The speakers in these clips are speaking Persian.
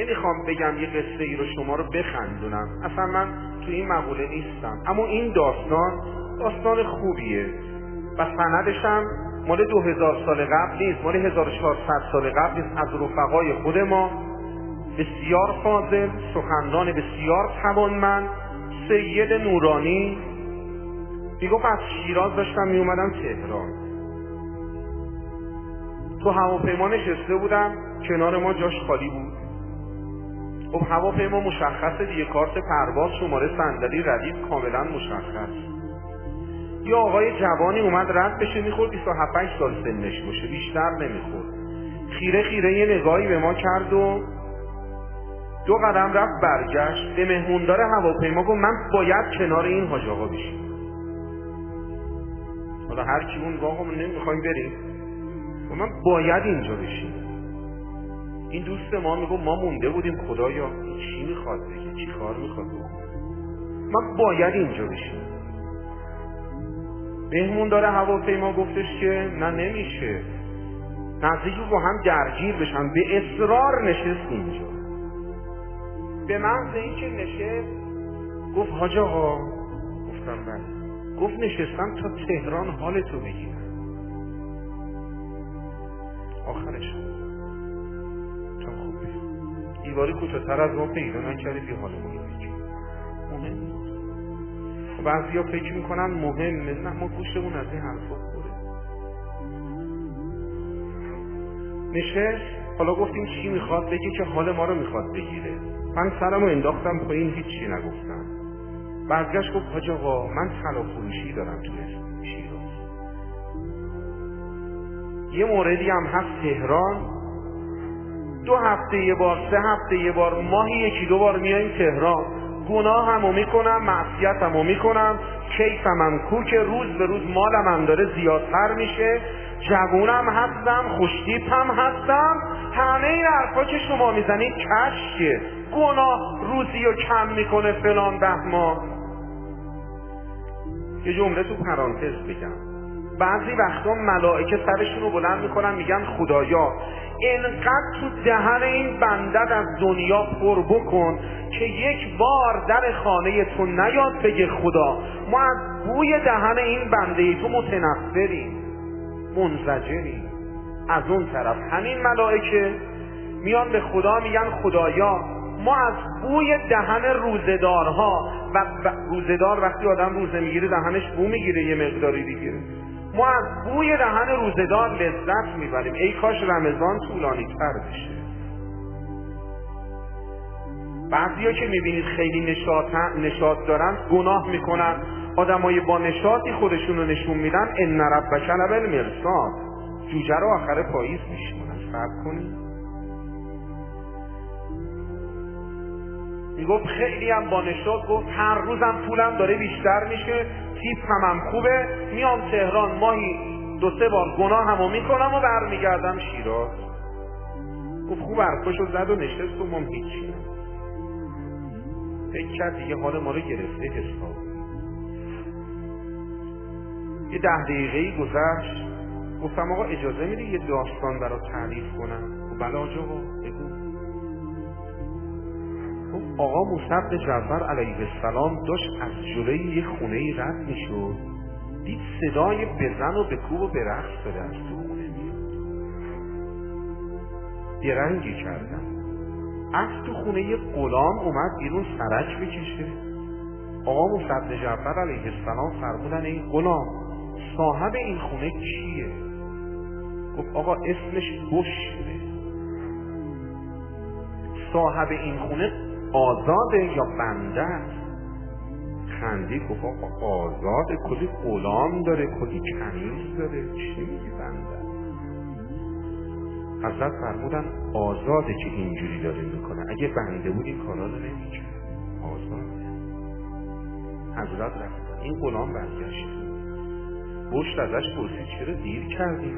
نمی‌خوام بگم یه قصه ای رو شما رو بخندونم. اصلا من تو این مقوله نیستم. اما این داستان داستان خوبیه. و سندش هم مال دو هزار سال قبل نیست. مال 1400 سال قبل نیست. از رفقای خود ما. بسیار فاضل سخنران بسیار توانمند. سید نورانی. می‌گفت از شیراز داشتم میومدم تهران. تو هواپیما نشسته بودم. کنار ما جاش خالی بود. خب هواپیما مشخصه دیگه. کارت پرواز شماره صندلی ردیف کاملا مشخص. یه آقای جوانی اومد رد بشه می‌خورد 27 سال سنش باشه. بیشتر نمی‌خورد. خیره خیره یه نگاهی به ما کرد و دو قدم رفت برگشت. به مهموندار هواپیما گفت من باید کنار این حاج آقا بشیم حالا هر کی اون آقا نمی‌خوایم بریم. و من باید اینجا بشیم این دوست ما میگو ما مونده بودیم خدایا چی می‌خواد؟ بگه چی کار می‌خواد؟ بکنه من باید اینجا بشیم مهمون داره هواپیما گفتش که نه نمیشه. نزدیک با هم درگیر بشن. به اصرار نشست اینجا. به محض اینکه نشست گفت حاج آقا گفتم بله. گفت نشستم تا تهران حالتو بگیرم. آخرش دیواری کوچکتر از ما پیدا نکردی بی حال مهم نیست. بعضی ها فکر می‌کنن مهمه نه ما گوشمون از این حرفا خوره. نشست حالا گفتیم چی می‌خواد؟ بگه که حال ما رو می‌خواد بگیره. من سرمو انداختم پایین هیچی نگفتم. برگشت گفت حاج آقا من طلا فروشی دارم تو شیراز. یه موردی هم هست تهران. دو هفته یه بار سه هفته یه بار ماهی یکی دو بار میایم تهران. گناه همو می‌کنم معصیت همو می‌کنم کیفم هم کوک روز به روز مالم هم داره زیادتر میشه. جوونم هستم خوشتیپم هستم. همه این حرفا که شما می‌زنید کشکه. گناه روزی رو کم می‌کنه فلان بهمان. یه جمله تو پرانتز بگم. بعضی وقتا ملائکه سرشون رو بلند می‌کنن میگن خدایا انقدر تو دهن این بندد از دنیا پر بکن که یک بار در خانه تو نیاد بگه خدا. ما از بوی دهن این بنده تو متنفریم منزجریم. از اون طرف همین ملائکه میان به خدا میگن خدایا ما از بوی دهن روزدارها و روزدار وقتی آدم روزه می‌گیره دهنش بو می‌گیره یه مقداری دیگه. ما از بوی دهن روزدار لذت می‌بریم. ای کاش رمضان طولانی تر بشه. بعضی که می‌بینید خیلی نشاط, دارن گناه می‌کنن. آدمای با نشاطی خودشون رو نشون میدن. ان ربک لبالمرصاد جوجه رو آخر پاییز میشونن فرق کنید. می‌گفت خیلی هم با نشاط گفت هر روزم پولم داره بیشتر میشه. تیپ هم خوبه. میام تهران ماهی دو سه بار گناه همو می‌کنم و برمیگردم شیراز. گفت خوب حرفاشو زد و نشست و ما هیچی. فکر کرد دیگه حال ما رو گرفته حساب. یه ده دقیقه گذشت. گفتم آقا اجازه میدی یه داستان برای تعریف کنم؟ و بله آجا بگو. آقا موسی جعفر علیه السلام داشت از جلوی یه خونه رد می‌شد. دید صدای بزن و بکوب و برقص داره از تو خونه درنگی کردم از تو خونه یه غلام اومد بیرون سرک بکشه. آقا موسی جعفر علیه السلام فرمودن این غلام صاحب این خونه کیه؟ گفت آقا اسمش بشره. صاحب این خونه آزاده یا بنده خندی گفت آقا آزاده کلی غلام داره کلی کنیز داره. چی میگی بنده حضرت فرمودن آزاده که اینجوری داره می‌کنه. اگه بنده بود این کارا رو نمی‌کرد. آزاده حضرت رفتن این غلام برگشت. بشت ازش پرسید چرا دیر کردی؟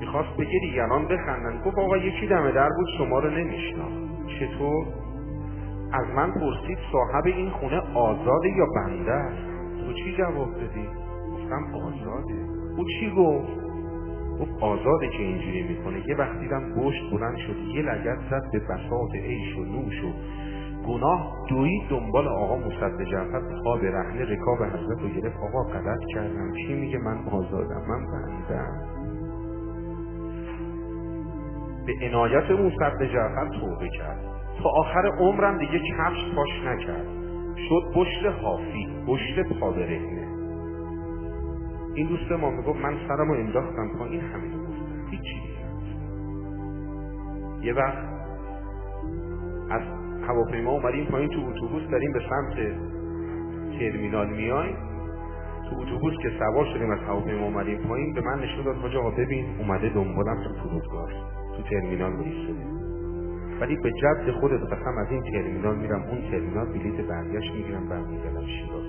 می‌خواست بگه دیگران بخندن. گفت آقا یکی دم در بود شما رو نمیشناخت چطور؟ از من پرسید صاحب این خونه آزاده یا بنده است؟ تو چی جواب دادی؟ گفتم آزاده. او چی گفت؟ گفت آزاده که اینجوری می‌کنه. یه وقت دیدم گشت بلند شد یه لگت زد به بساط عیش و نوش و گناه دوید دنبال آقا مصد جعفر خواب رهنه رکاب حضرت رو گرفت. آقا غلط کردم. چی میگه؟ من آزادم. من بندم به عنایت مصد جعفر توبه کرد. تا آخر عمرم دیگه کفش پاش نکرد. شد بشت حافی بشت پا برهنه این دوست ما می‌گفت من سرمو انداختم پایین همین گفتم. هیچی یه وقت از هواپیما اومدیم پایین تو اتوبوس داریم به سمت ترمینال میایم تو اتوبوس که سوار شدیم از هواپیما اومدیم پایین به من نشون داد حاج ببین اومده دنبالم تو فرودگاه. تو ترمینال وایساده ولی به جد خودت قسم از این ترمینال میرم اون ترمینال بلیت برگشت می‌گیرم برمیگردم شیراز